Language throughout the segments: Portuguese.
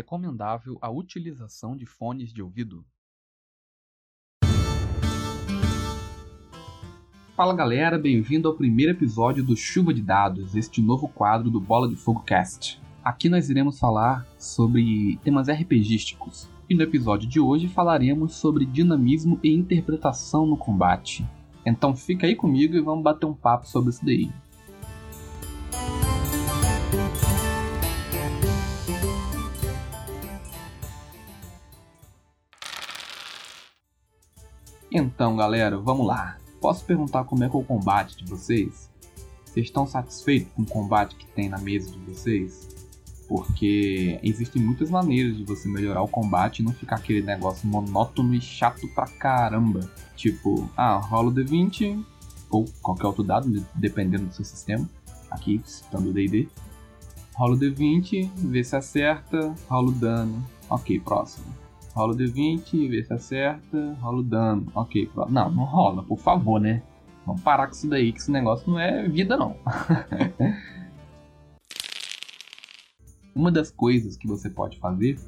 recomendável a utilização de fones de ouvido? Fala galera, bem-vindo ao primeiro episódio do Chuva de Dados, este novo quadro do Bola de Fogo Cast. Aqui nós iremos falar sobre temas RPGísticos, e no episódio de hoje falaremos sobre dinamismo e interpretação no combate. Então fica aí comigo e vamos bater um papo sobre isso daí. Então, galera, vamos lá. Posso perguntar como é que é o combate de vocês? Vocês estão satisfeitos com o combate que tem na mesa de vocês? Porque existem muitas maneiras de você melhorar o combate e não ficar aquele negócio monótono e chato pra caramba. Tipo, ah, rola o D20 ou qualquer outro dado, dependendo do seu sistema. Aqui, citando o D&D. Rola o D20, vê se acerta, rola o dano. Ok, próximo rola o D20, vê se acerta, rola o dano. Ok, não, não rola, por favor, né? Vamos parar com isso daí, que esse negócio não é vida, não. Uma das coisas que você pode fazer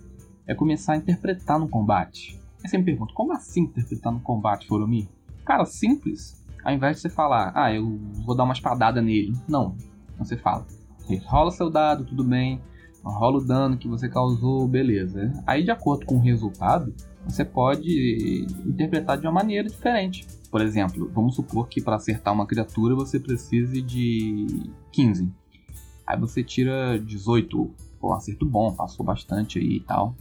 é começar a interpretar no combate. Aí você me pergunta, como assim interpretar no combate, Foromir? Cara, simples. Ao invés de você falar, ah, eu vou dar uma espadada nele. Não. Você fala, rola seu dado, tudo bem rola o dano que você causou, beleza. Aí, de acordo com o resultado, você pode interpretar de uma maneira diferente. Por exemplo, vamos supor que para acertar uma criatura você precise de 15. Aí você tira 18. Pô, um acerto bom, passou bastante aí e tal.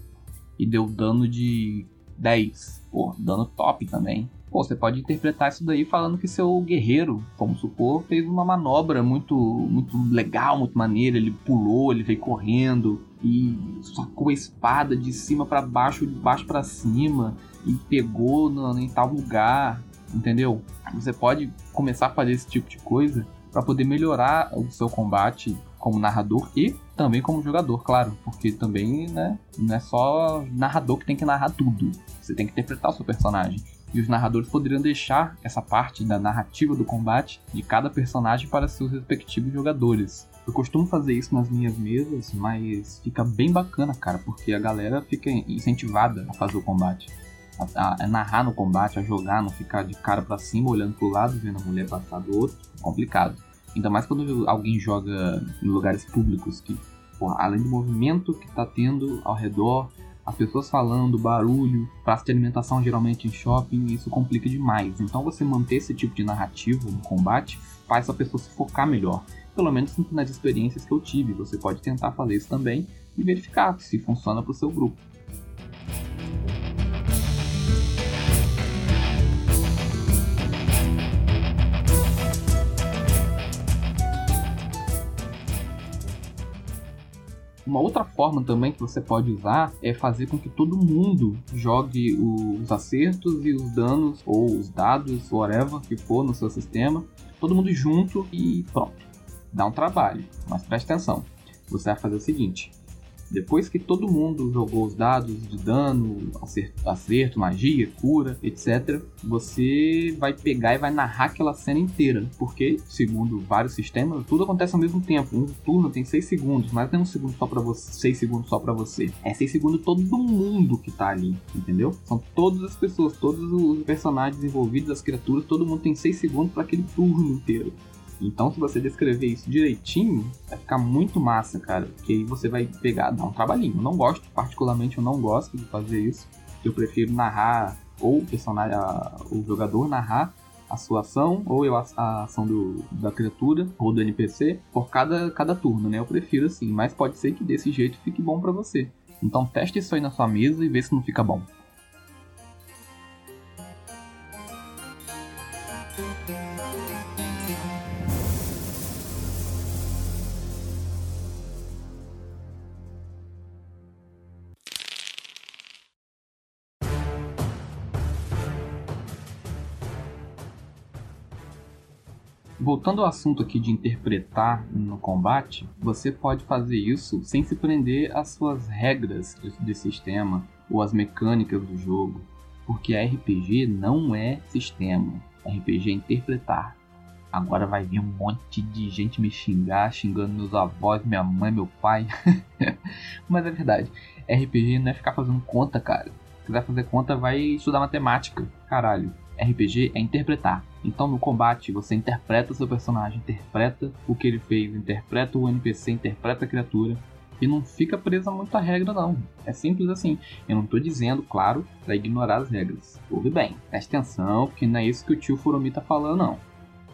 E deu dano de 10. Pô, dano top também. Pô, você pode interpretar isso daí falando que seu guerreiro, vamos supor, fez uma manobra muito, muito legal, muito maneira. Ele pulou, ele veio correndo e sacou a espada de cima para baixo, de baixo para cima e pegou no, em tal lugar, entendeu? Você pode começar a fazer esse tipo de coisa para poder melhorar o seu combate como narrador e também como jogador, claro, porque também, né, não é só narrador que tem que narrar tudo. Você tem que interpretar o seu personagem e os narradores poderiam deixar essa parte da narrativa do combate de cada personagem para seus respectivos jogadores. Eu costumo fazer isso nas minhas mesas, mas fica bem bacana, cara, porque a galera fica incentivada a fazer o combate. A, a, narrar no combate, a jogar, não ficar de cara para cima, olhando pro lado, vendo a mulher passar do outro. Complicado. Ainda mais quando alguém joga em lugares públicos que, porra, além do movimento que tá tendo ao redor, as pessoas falando, barulho, praça de alimentação geralmente em shopping, isso complica demais. Então você manter esse tipo de narrativa no combate faz a pessoa se focar melhor. Pelo menos nas experiências que eu tive, você pode tentar fazer isso também e verificar se funciona para o seu grupo. Uma outra forma também que você pode usar é fazer com que todo mundo jogue os acertos e os danos, ou os dados, whatever que for no seu sistema, todo mundo junto e pronto. Dá um trabalho, mas preste atenção. Você vai fazer o seguinte: depois que todo mundo jogou os dados de dano, acerto, acerto, magia, cura, etc., você vai pegar e vai narrar aquela cena inteira. Porque, segundo vários sistemas, tudo acontece ao mesmo tempo. Um turno tem 6 segundos, mas não é um segundo só para você, 6 segundos só para você. É 6 segundos todo mundo que tá ali, entendeu? São todas as pessoas, todos os personagens envolvidos, as criaturas, todo mundo tem 6 segundos para aquele turno inteiro. Então, se você descrever isso direitinho, vai ficar muito massa, cara. Porque aí você vai pegar, dar um trabalhinho. Eu não gosto, particularmente, eu não gosto de fazer isso. Eu prefiro narrar, ou o personagem, o jogador narrar a sua ação, ou eu a, a ação do, da criatura, ou do NPC, por cada, cada turno, né? Eu prefiro assim, mas pode ser que desse jeito fique bom para você. Então teste isso aí na sua mesa e vê se não fica bom. Voltando ao assunto aqui de interpretar no combate, você pode fazer isso sem se prender às suas regras de sistema ou às mecânicas do jogo, porque RPG não é sistema, RPG é interpretar. Agora vai vir um monte de gente me xingar, xingando meus avós, minha mãe, meu pai. Mas é verdade. RPG não é ficar fazendo conta, cara. Se quiser fazer conta, vai estudar matemática. Caralho. RPG é interpretar. Então no combate você interpreta seu personagem, interpreta o que ele fez, interpreta o NPC, interpreta a criatura e não fica presa a muita regra não. É simples assim. Eu não estou dizendo, claro, para ignorar as regras. Ouve bem, preste atenção, porque não é isso que o tio Furomi tá falando não.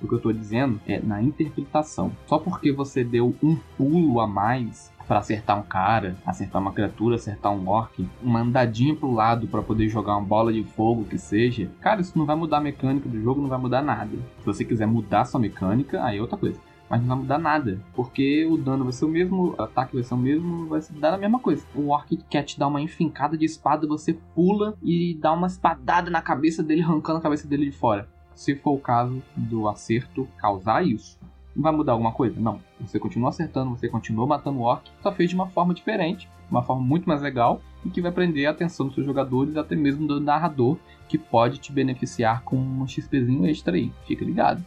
O que eu estou dizendo é na interpretação. Só porque você deu um pulo a mais para acertar um cara, acertar uma criatura, acertar um orc, uma andadinha pro lado para poder jogar uma bola de fogo que seja, cara, isso não vai mudar a mecânica do jogo, não vai mudar nada. Se você quiser mudar sua mecânica, aí é outra coisa. Mas não vai mudar nada, porque o dano vai ser o mesmo, o ataque vai ser o mesmo, vai dar a mesma coisa. O orc quer te dar uma enfincada de espada, você pula e dá uma espadada na cabeça dele, arrancando a cabeça dele de fora. Se for o caso do acerto causar isso, Vai mudar alguma coisa? Não. Você continua acertando, você continua matando o orc, só fez de uma forma diferente, uma forma muito mais legal e que vai prender a atenção dos seus jogadores, até mesmo do narrador, que pode te beneficiar com um XPzinho extra aí. Fica ligado.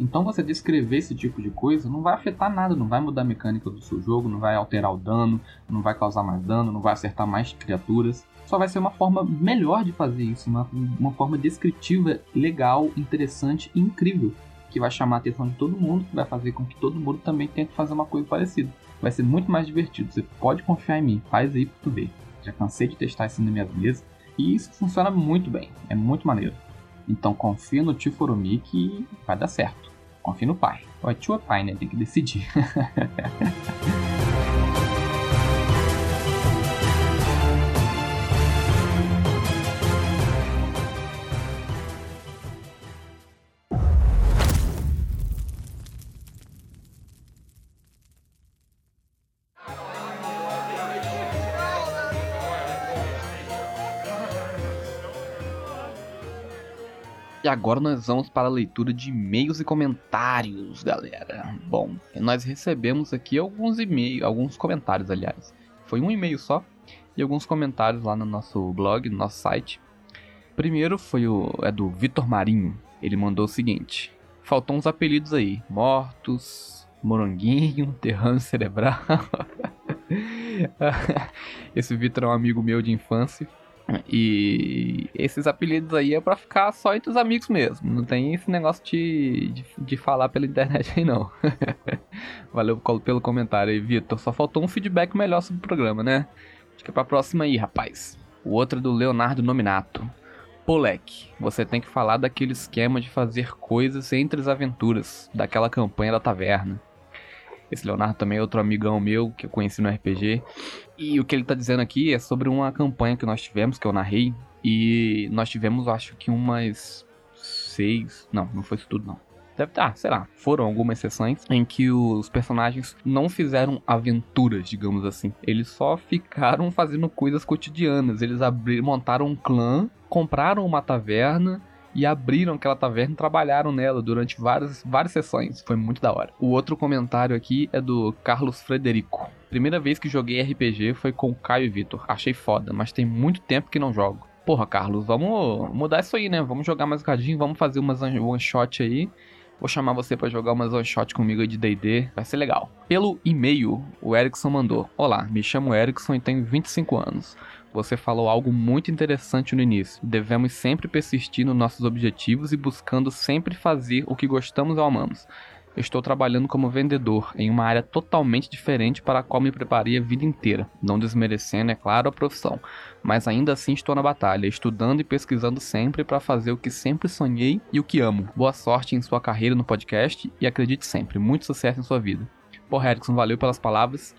Então você descrever esse tipo de coisa não vai afetar nada, não vai mudar a mecânica do seu jogo, não vai alterar o dano, não vai causar mais dano, não vai acertar mais criaturas. Só vai ser uma forma melhor de fazer isso, uma, uma forma descritiva, legal, interessante e incrível, que vai chamar a atenção de todo mundo, que vai fazer com que todo mundo também tente fazer uma coisa parecida. Vai ser muito mais divertido, você pode confiar em mim, faz aí pra tu ver. Já cansei de testar isso nas minhas mesas e isso funciona muito bem, é muito maneiro. Então confia no tio que vai dar certo. Confie no pai. É tio é pai, né? Tem que decidir. E agora nós vamos para a leitura de e-mails e comentários, galera. Bom, nós recebemos aqui alguns e-mails, alguns comentários, aliás. Foi um e-mail só e alguns comentários lá no nosso blog, no nosso site. Primeiro foi o é do Vitor Marinho. Ele mandou o seguinte: faltam uns apelidos aí: Mortos, Moranguinho, Terrano Cerebral. Esse Vitor é um amigo meu de infância. E esses apelidos aí é pra ficar só entre os amigos mesmo. Não tem esse negócio de, de, de falar pela internet aí, não. Valeu pelo comentário aí, Vitor. Só faltou um feedback melhor sobre o programa, né? Acho que é pra próxima aí, rapaz. O outro é do Leonardo Nominato. Polek, você tem que falar daquele esquema de fazer coisas entre as aventuras, daquela campanha da taverna. Esse Leonardo também é outro amigão meu que eu conheci no RPG. E o que ele tá dizendo aqui é sobre uma campanha que nós tivemos, que eu narrei. E nós tivemos, acho que umas seis. Não, não foi isso tudo, não. Deve estar, ah, sei lá, foram algumas sessões em que os personagens não fizeram aventuras, digamos assim. Eles só ficaram fazendo coisas cotidianas. Eles abriram, montaram um clã, compraram uma taverna e abriram aquela taverna e trabalharam nela durante várias, várias sessões. Foi muito da hora. O outro comentário aqui é do Carlos Frederico. Primeira vez que joguei RPG foi com Caio e Vitor. Achei foda, mas tem muito tempo que não jogo. Porra, Carlos, vamos mudar isso aí, né? Vamos jogar mais um cadinho, vamos fazer umas one shot aí. Vou chamar você para jogar umas one shot comigo de D&D, vai ser legal. Pelo e-mail, o Erickson mandou: Olá, me chamo Erickson e tenho 25 anos. Você falou algo muito interessante no início. Devemos sempre persistir nos nossos objetivos e buscando sempre fazer o que gostamos ou amamos. Estou trabalhando como vendedor em uma área totalmente diferente para a qual me preparei a vida inteira, não desmerecendo, é claro, a profissão, mas ainda assim estou na batalha, estudando e pesquisando sempre para fazer o que sempre sonhei e o que amo. Boa sorte em sua carreira no podcast e acredite sempre, muito sucesso em sua vida. Porra, Erickson, valeu pelas palavras.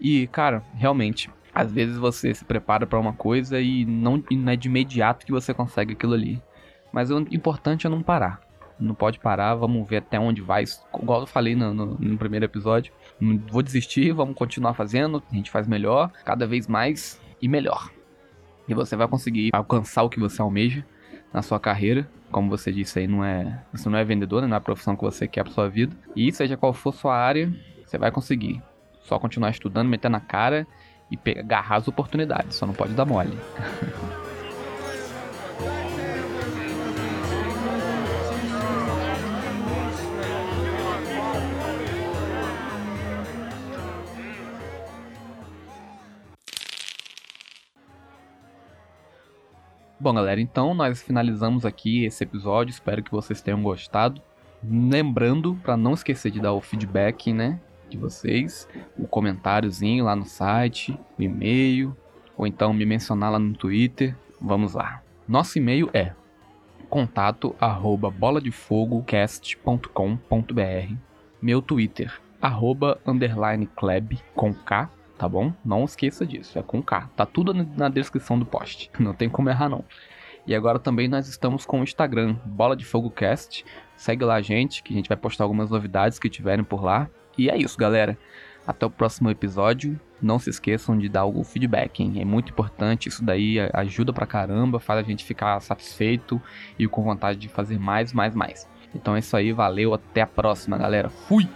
E, cara, realmente, às vezes você se prepara para uma coisa e não, e não é de imediato que você consegue aquilo ali. Mas o importante é não parar. Não pode parar, vamos ver até onde vai. Igual eu falei no, no, no primeiro episódio. Não vou desistir, vamos continuar fazendo. A gente faz melhor, cada vez mais e melhor. E você vai conseguir alcançar o que você almeja na sua carreira. Como você disse aí, não é, você não é vendedor, né? não é a profissão que você quer para sua vida. E seja qual for sua área, você vai conseguir. Só continuar estudando, meter na cara e agarrar as oportunidades, só não pode dar mole. Bom, galera, então nós finalizamos aqui esse episódio. Espero que vocês tenham gostado. Lembrando, para não esquecer de dar o feedback, né, de vocês, o comentáriozinho lá no site, o e-mail, ou então me mencionar lá no Twitter. Vamos lá. Nosso e-mail é contato arroba boladefogocast.com.br Meu Twitter, arroba underline club com K, tá bom? Não esqueça disso, é com K. Tá tudo na descrição do post, não tem como errar não. E agora também nós estamos com o Instagram, Bola de Fogo Cast. Segue lá a gente, que a gente vai postar algumas novidades que tiverem por lá. E é isso, galera. Até o próximo episódio. Não se esqueçam de dar o feedback, hein? É muito importante. Isso daí ajuda pra caramba, faz a gente ficar satisfeito e com vontade de fazer mais, mais, mais. Então é isso aí, valeu, até a próxima, galera. Fui!